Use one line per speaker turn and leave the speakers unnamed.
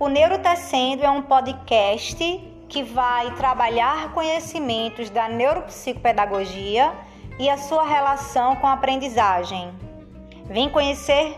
O Neurotecendo é um podcast que vai trabalhar conhecimentos da neuropsicopedagogia e a sua relação com a aprendizagem. Vem conhecer